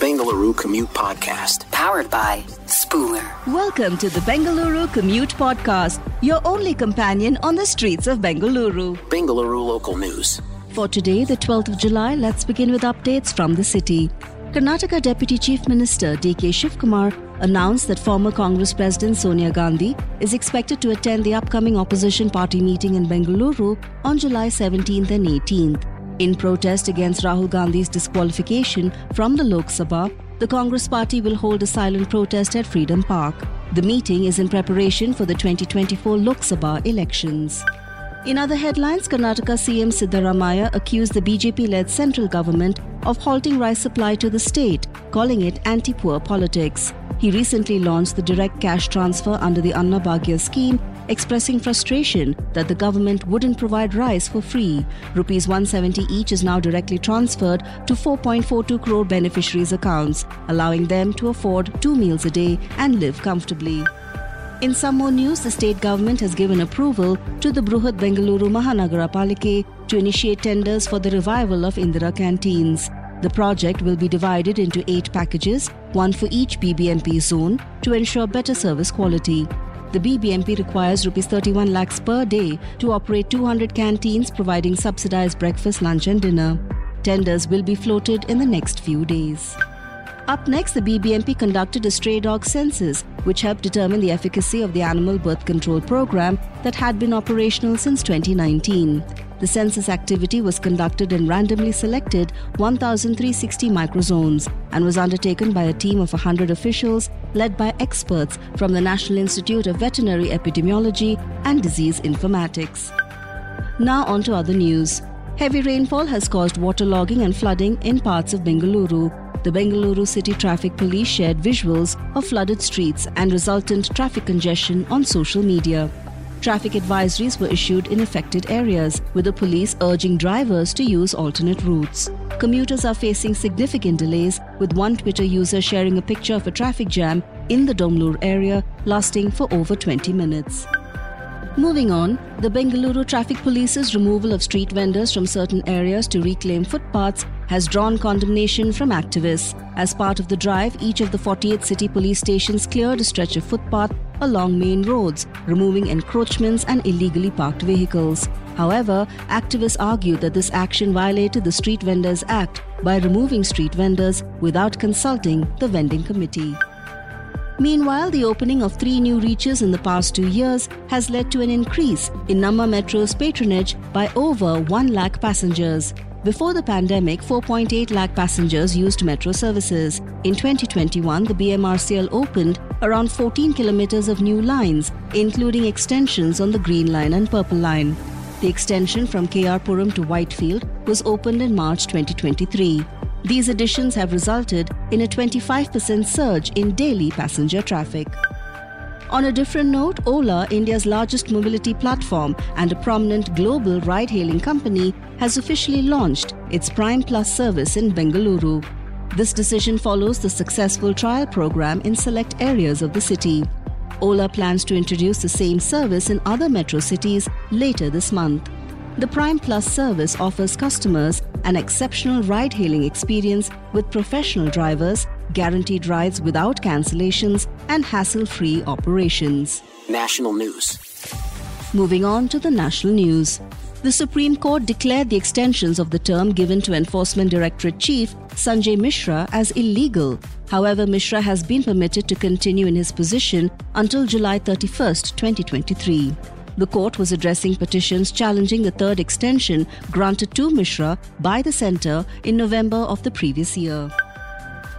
Bengaluru Commute Podcast. Powered by Spooler. Welcome to the Bengaluru Commute Podcast, your only companion on the streets of Bengaluru. Bengaluru local news. For today, the 12th of July, let's begin with updates from the city. Karnataka Deputy Chief Minister D.K. Shivakumar announced that former Congress President Sonia Gandhi is expected to attend the upcoming opposition party meeting in Bengaluru on July 17th and 18th. In protest against Rahul Gandhi's disqualification from the Lok Sabha, the Congress party will hold a silent protest at Freedom Park. The meeting is in preparation for the 2024 Lok Sabha elections. In other headlines, Karnataka CM Siddaramaiah accused the BJP led central government of halting rice supply to the state, calling it anti poor politics. He recently launched the direct cash transfer under the Anna Bhagya scheme, expressing frustration that the government wouldn't provide rice for free. Rupees 170 each is now directly transferred to 4.42 crore beneficiaries' accounts, allowing them to afford two meals a day and live comfortably. In some more news, the state government has given approval to the Bruhat Bengaluru Mahanagara Palike to initiate tenders for the revival of Indira canteens. The project will be divided into eight packages, one for each BBMP zone, to ensure better service quality. The BBMP requires Rs 31 lakhs per day to operate 200 canteens providing subsidized breakfast, lunch, and dinner. Tenders will be floated in the next few days. Up next, the BBMP conducted a stray dog census, which helped determine the efficacy of the animal birth control program that had been operational since 2019. The census activity was conducted in randomly selected 1,360 microzones and was undertaken by a team of 100 officials led by experts from the National Institute of Veterinary Epidemiology and Disease Informatics. Now on to other news. Heavy rainfall has caused waterlogging and flooding in parts of Bengaluru. The Bengaluru City Traffic Police shared visuals of flooded streets and resultant traffic congestion on social media. Traffic advisories were issued in affected areas, with the police urging drivers to use alternate routes. Commuters are facing significant delays, with one Twitter user sharing a picture of a traffic jam in the Domlur area lasting for over 20 minutes. Moving on, the Bengaluru Traffic Police's removal of street vendors from certain areas to reclaim footpaths has drawn condemnation from activists. As part of the drive, each of the 48 city police stations cleared a stretch of footpath along main roads, removing encroachments and illegally parked vehicles. However, activists argued that this action violated the Street Vendors Act by removing street vendors without consulting the vending committee. Meanwhile, the opening of three new reaches in the past two years has led to an increase in Namma Metro's patronage by over 1 lakh passengers. Before the pandemic, 4.8 lakh passengers used metro services. In 2021, the BMRCL opened around 14 kilometers of new lines, including extensions on the Green Line and Purple Line. The extension from KR Puram to Whitefield was opened in March 2023. These additions have resulted in a 25% surge in daily passenger traffic. On a different note, Ola, India's largest mobility platform and a prominent global ride hailing company, has officially launched its Prime Plus service in Bengaluru. This decision follows the successful trial program in select areas of the city. Ola plans to introduce the same service in other metro cities later this month. The Prime Plus service offers customers an exceptional ride hailing experience with professional drivers, guaranteed rides without cancellations, and hassle free operations. National news. Moving on to the national news. The Supreme Court declared the extensions of the term given to Enforcement Directorate Chief Sanjay Mishra as illegal. However, Mishra has been permitted to continue in his position until July 31, 2023. The court was addressing petitions challenging the third extension granted to Mishra by the centre in November of the previous year.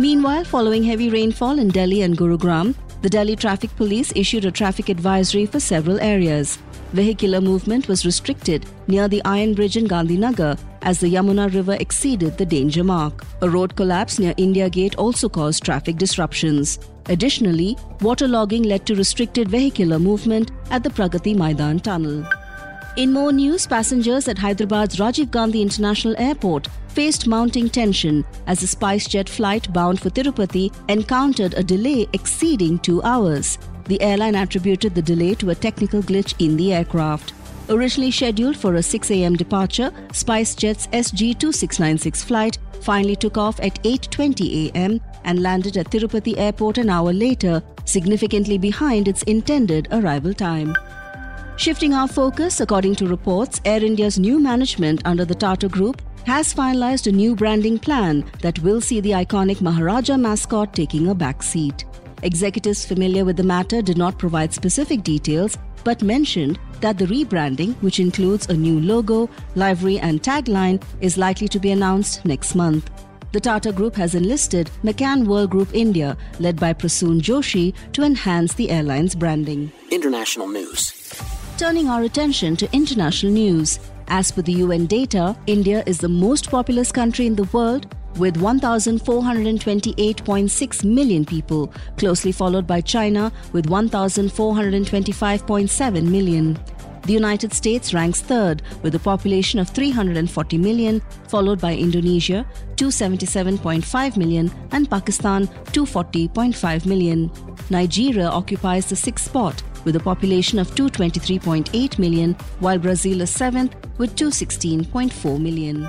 Meanwhile, following heavy rainfall in Delhi and Gurugram, the Delhi Traffic Police issued a traffic advisory for several areas. Vehicular movement was restricted near the Iron Bridge in Gandhinagar as the Yamuna River exceeded the danger mark. A road collapse near India Gate also caused traffic disruptions. Additionally, waterlogging led to restricted vehicular movement at the Pragati Maidan tunnel. In more news, passengers at Hyderabad's Rajiv Gandhi International Airport faced mounting tension as a SpiceJet flight bound for Tirupati encountered a delay exceeding two hours. The airline attributed the delay to a technical glitch in the aircraft. Originally scheduled for a 6 a.m. departure, SpiceJet's SG2696 flight finally took off at 8:20 a.m. and landed at Tirupati airport an hour later, significantly behind its intended arrival time. Shifting our focus, according to reports, Air India's new management under the Tata Group has finalized a new branding plan that will see the iconic Maharaja mascot taking a back seat. Executives familiar with the matter did not provide specific details but mentioned that the rebranding, which includes a new logo, livery, and tagline, is likely to be announced next month. The Tata Group has enlisted McCann World Group India, led by Prasoon Joshi, to enhance the airline's branding. International news. Turning our attention to international news. As per the UN data, India is the most populous country in the world with 1,428.6 million people, closely followed by China with 1,425.7 million. The United States ranks third with a population of 340 million, followed by Indonesia, 277.5 million, and Pakistan, 240.5 million. Nigeria occupies the sixth spot with a population of 223.8 million, while Brazil is seventh with 216.4 million.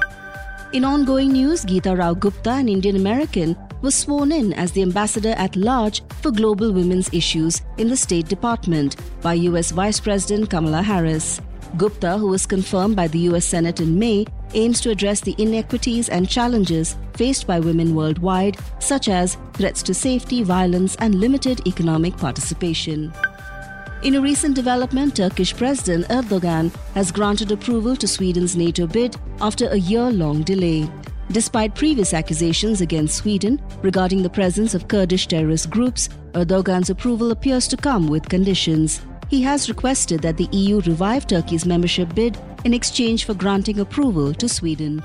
In ongoing news, Geeta Rao Gupta, an Indian American, was sworn in as the ambassador at large for global women's issues in the State Department by US Vice President Kamala Harris. Gupta, who was confirmed by the US Senate in May, aims to address the inequities and challenges faced by women worldwide, such as threats to safety, violence, and limited economic participation. In a recent development, Turkish President Erdogan has granted approval to Sweden's NATO bid after a year long delay. Despite previous accusations against Sweden regarding the presence of Kurdish terrorist groups, Erdogan's approval appears to come with conditions. He has requested that the EU revive Turkey's membership bid in exchange for granting approval to Sweden.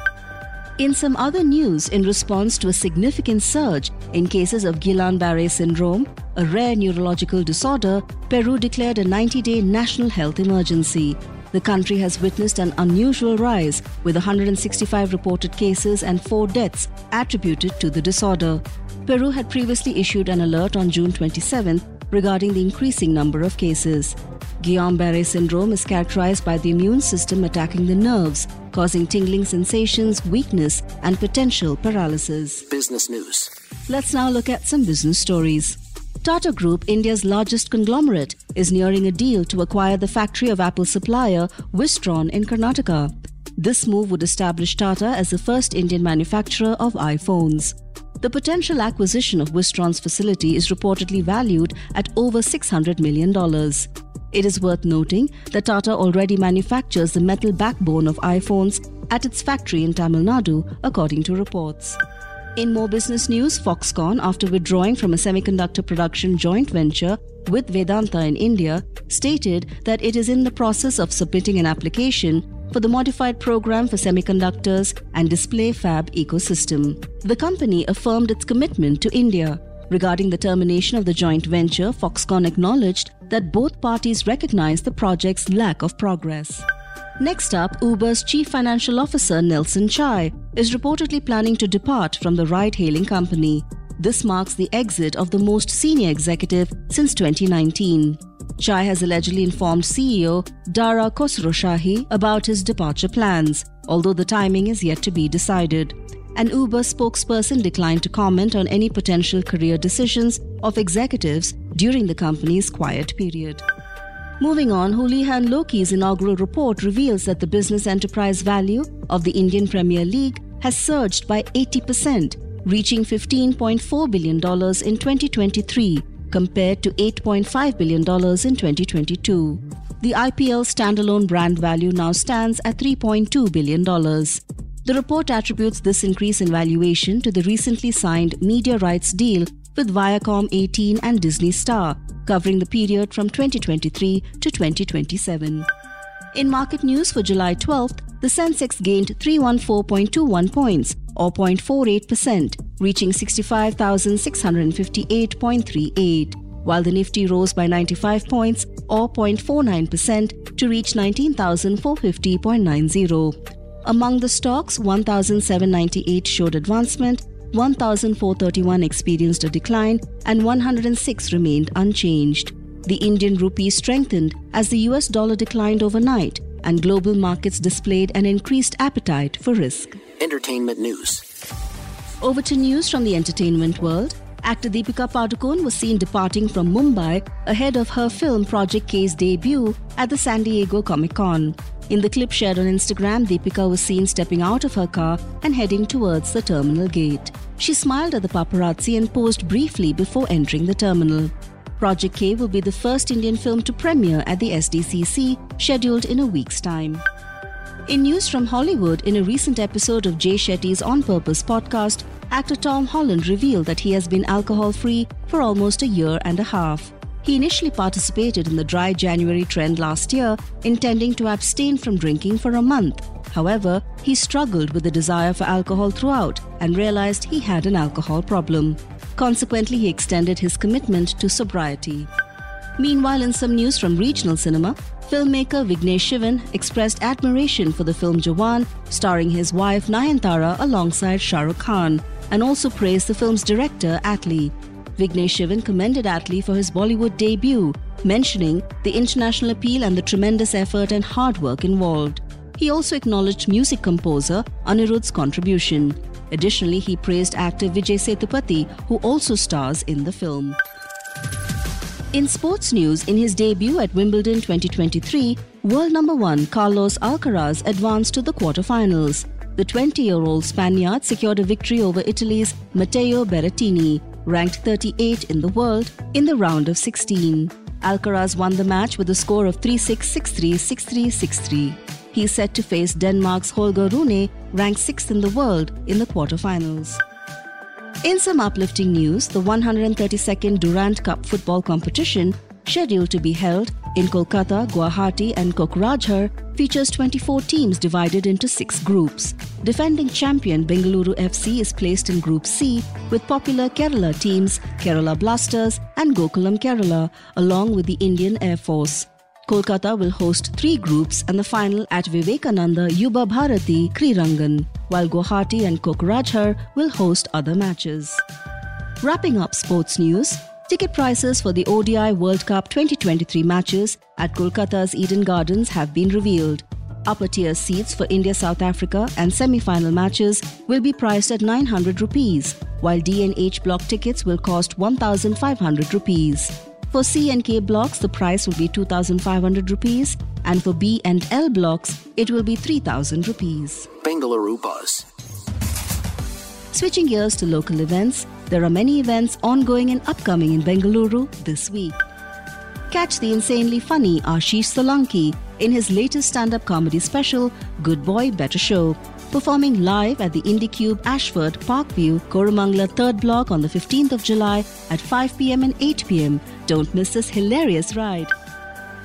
In some other news, in response to a significant surge in cases of Guillain Barre syndrome, a rare neurological disorder, Peru declared a 90 day national health emergency. The country has witnessed an unusual rise, with 165 reported cases and 4 deaths attributed to the disorder. Peru had previously issued an alert on June 27 regarding the increasing number of cases. Guillain-Barré syndrome is characterized by the immune system attacking the nerves, causing tingling sensations, weakness, and potential paralysis. Business news. Let's now look at some business stories. Tata Group, India's largest conglomerate, is nearing a deal to acquire the factory of Apple supplier Wistron in Karnataka. This move would establish Tata as the first Indian manufacturer of iPhones. The potential acquisition of Wistron's facility is reportedly valued at over $600 million. It is worth noting that Tata already manufactures the metal backbone of iPhones at its factory in Tamil Nadu, according to reports. In more business news, Foxconn, after withdrawing from a semiconductor production joint venture with Vedanta in India, stated that it is in the process of submitting an application for the modified program for semiconductors and display fab ecosystem. The company affirmed its commitment to India. Regarding the termination of the joint venture, Foxconn acknowledged that both parties recognize the project's lack of progress. Next up, Uber's chief financial officer Nelson Chai is reportedly planning to depart from the ride hailing company. This marks the exit of the most senior executive since 2019. Chai has allegedly informed CEO Dara Khosrowshahi about his departure plans, although the timing is yet to be decided. An Uber spokesperson declined to comment on any potential career decisions of executives during the company's quiet period. Moving on, Houlihan Lokey's inaugural report reveals that the business enterprise value of the Indian Premier League has surged by 80%, reaching $15.4 billion in 2023 compared to $8.5 billion in 2022. The IPL standalone brand value now stands at $3.2 billion. The report attributes this increase in valuation to the recently signed media rights deal with Viacom 18 and Disney Star, covering the period from 2023 to 2027. In market news for July 12th, the Sensex gained 314.21 points or 0.48%, reaching 65,658.38, while the Nifty rose by 95 points or 0.49% to reach 19,450.90. Among the stocks, 1,798 showed advancement, 1,431 experienced a decline, and 106 remained unchanged. The Indian rupee strengthened as the US dollar declined overnight and global markets displayed an increased appetite for risk. Entertainment news. Over to news from the entertainment world. Actor Deepika Padukone was seen departing from Mumbai ahead of her film Project K's debut at the San Diego Comic Con. In the clip shared on Instagram, Deepika was seen stepping out of her car and heading towards the terminal gate. She smiled at the paparazzi and posed briefly before entering the terminal. Project K will be the first Indian film to premiere at the SDCC, scheduled in a week's time. In news from Hollywood, in a recent episode of Jay Shetty's On Purpose podcast, actor Tom Holland revealed that he has been alcohol free for almost a year and a half. He initially participated in the dry January trend last year, intending to abstain from drinking for a month. However, he struggled with the desire for alcohol throughout and realized he had an alcohol problem. Consequently, he extended his commitment to sobriety. Meanwhile, in some news from regional cinema, filmmaker Vignesh Shivan expressed admiration for the film Jawan, starring his wife Nayanthara alongside Shah Rukh Khan, and also praised the film's director Atlee. Vignesh Shivan commended Atlee for his Bollywood debut, mentioning the international appeal and the tremendous effort and hard work involved. He also acknowledged music composer Anirudh's contribution. Additionally, he praised actor Vijay Sethupathi, who also stars in the film. In sports news, in his debut at Wimbledon 2023, world number one Carlos Alcaraz advanced to the quarterfinals. The 20 year old Spaniard secured a victory over Italy's Matteo Berrettini, ranked 38 in the world, in the round of 16. Alcaraz won the match with a score of 3 6 6 3 6 3 6 3. He is set to face Denmark's Holger Rune, ranked 6th in the world, in the quarterfinals. In some uplifting news, the 132nd Durand Cup football competition, scheduled to be held in Kolkata, Guwahati, and Kokrajhar, features 24 teams divided into six groups. Defending champion Bengaluru FC is placed in Group C with popular Kerala teams Kerala Blasters and Gokulam Kerala, along with the Indian Air Force. Kolkata will host three groups and the final at Vivekananda Yuba Bharati Krirangan, while Guwahati and Kokrajhar will host other matches. Wrapping up sports news, ticket prices for the ODI World Cup 2023 matches at Kolkata's Eden Gardens have been revealed. Upper tier seats for India South Africa and semi final matches will be priced at 900 rupees, while D and H block tickets will cost 1500 rupees. For C and K blocks, the price will be 2500 rupees, and for B and L blocks, it will be 3000 rupees. Bengaluru Buzz. Switching gears to local events, there are many events ongoing and upcoming in Bengaluru this week. Catch the insanely funny Ashish Solanki in his latest stand up comedy special, Good Boy Better Show, performing live at the IndieCube Ashford Parkview, Koramangala 3rd Block on the 15th of July at 5 pm and 8 pm. Don't miss this hilarious ride.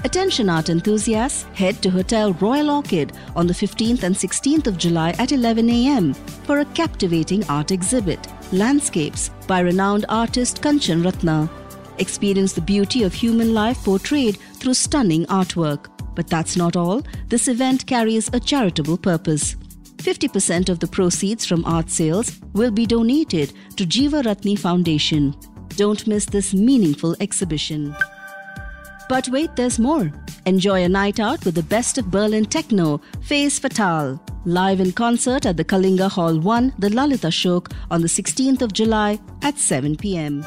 Attention art enthusiasts, head to Hotel Royal Orchid on the 15th and 16th of July at 11 am for a captivating art exhibit, Landscapes, by renowned artist Kanchan Ratna. Experience the beauty of human life portrayed through stunning artwork. But that's not all. This event carries a charitable purpose. 50% of the proceeds from art sales will be donated to Jiva Ratni Foundation. Don't miss this meaningful exhibition. But wait, there's more. Enjoy a night out with the best of Berlin techno, Phase Fatale, live in concert at the Kalinga Hall 1, the Lalit Ashok, on the 16th of July at 7 pm.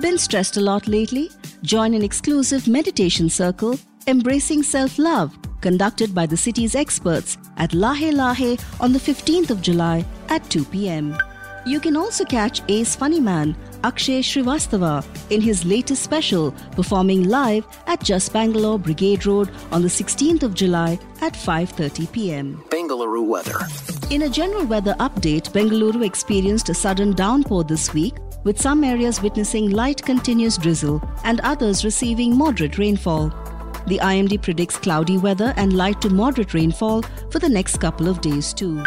Been stressed a lot lately? Join an exclusive meditation circle, Embracing Self Love, conducted by the city's experts at Lahe Lahe on the 15th of July at 2 pm. You can also catch Ace Funny Man, Akshay Srivastava, in his latest special, performing live at Just Bangalore Brigade Road on the 16th of July at 5:30 p.m. Bengaluru weather. In a general weather update, Bengaluru experienced a sudden downpour this week, with some areas witnessing light continuous drizzle and others receiving moderate rainfall. The IMD predicts cloudy weather and light to moderate rainfall for the next couple of days too.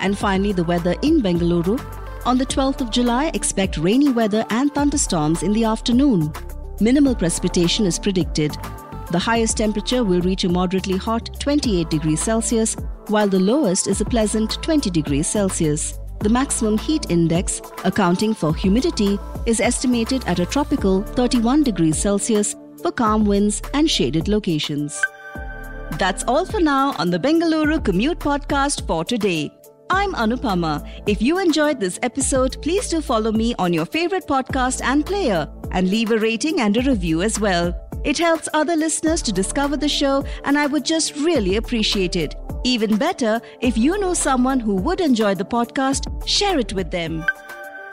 And finally, the weather in Bengaluru. On the 12th of July, expect rainy weather and thunderstorms in the afternoon. Minimal precipitation is predicted. The highest temperature will reach a moderately hot 28 degrees Celsius, while the lowest is a pleasant 20 degrees Celsius. The maximum heat index, accounting for humidity, is estimated at a tropical 31 degrees Celsius for calm winds and shaded locations. That's all for now on the Bengaluru Commute Podcast for today. I'm Anupama. If you enjoyed this episode, please do follow me on your favorite podcast and player and leave a rating and a review as well. It helps other listeners to discover the show, and I would just really appreciate it. Even better, if you know someone who would enjoy the podcast, share it with them.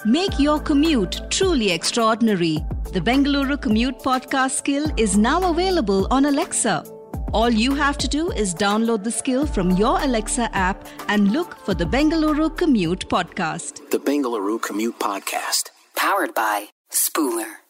Make your commute truly extraordinary. The Bengaluru Commute Podcast skill is now available on Alexa. All you have to do is download the skill from your Alexa app and look for the Bengaluru Commute Podcast. The Bengaluru Commute Podcast. Powered by Spooler.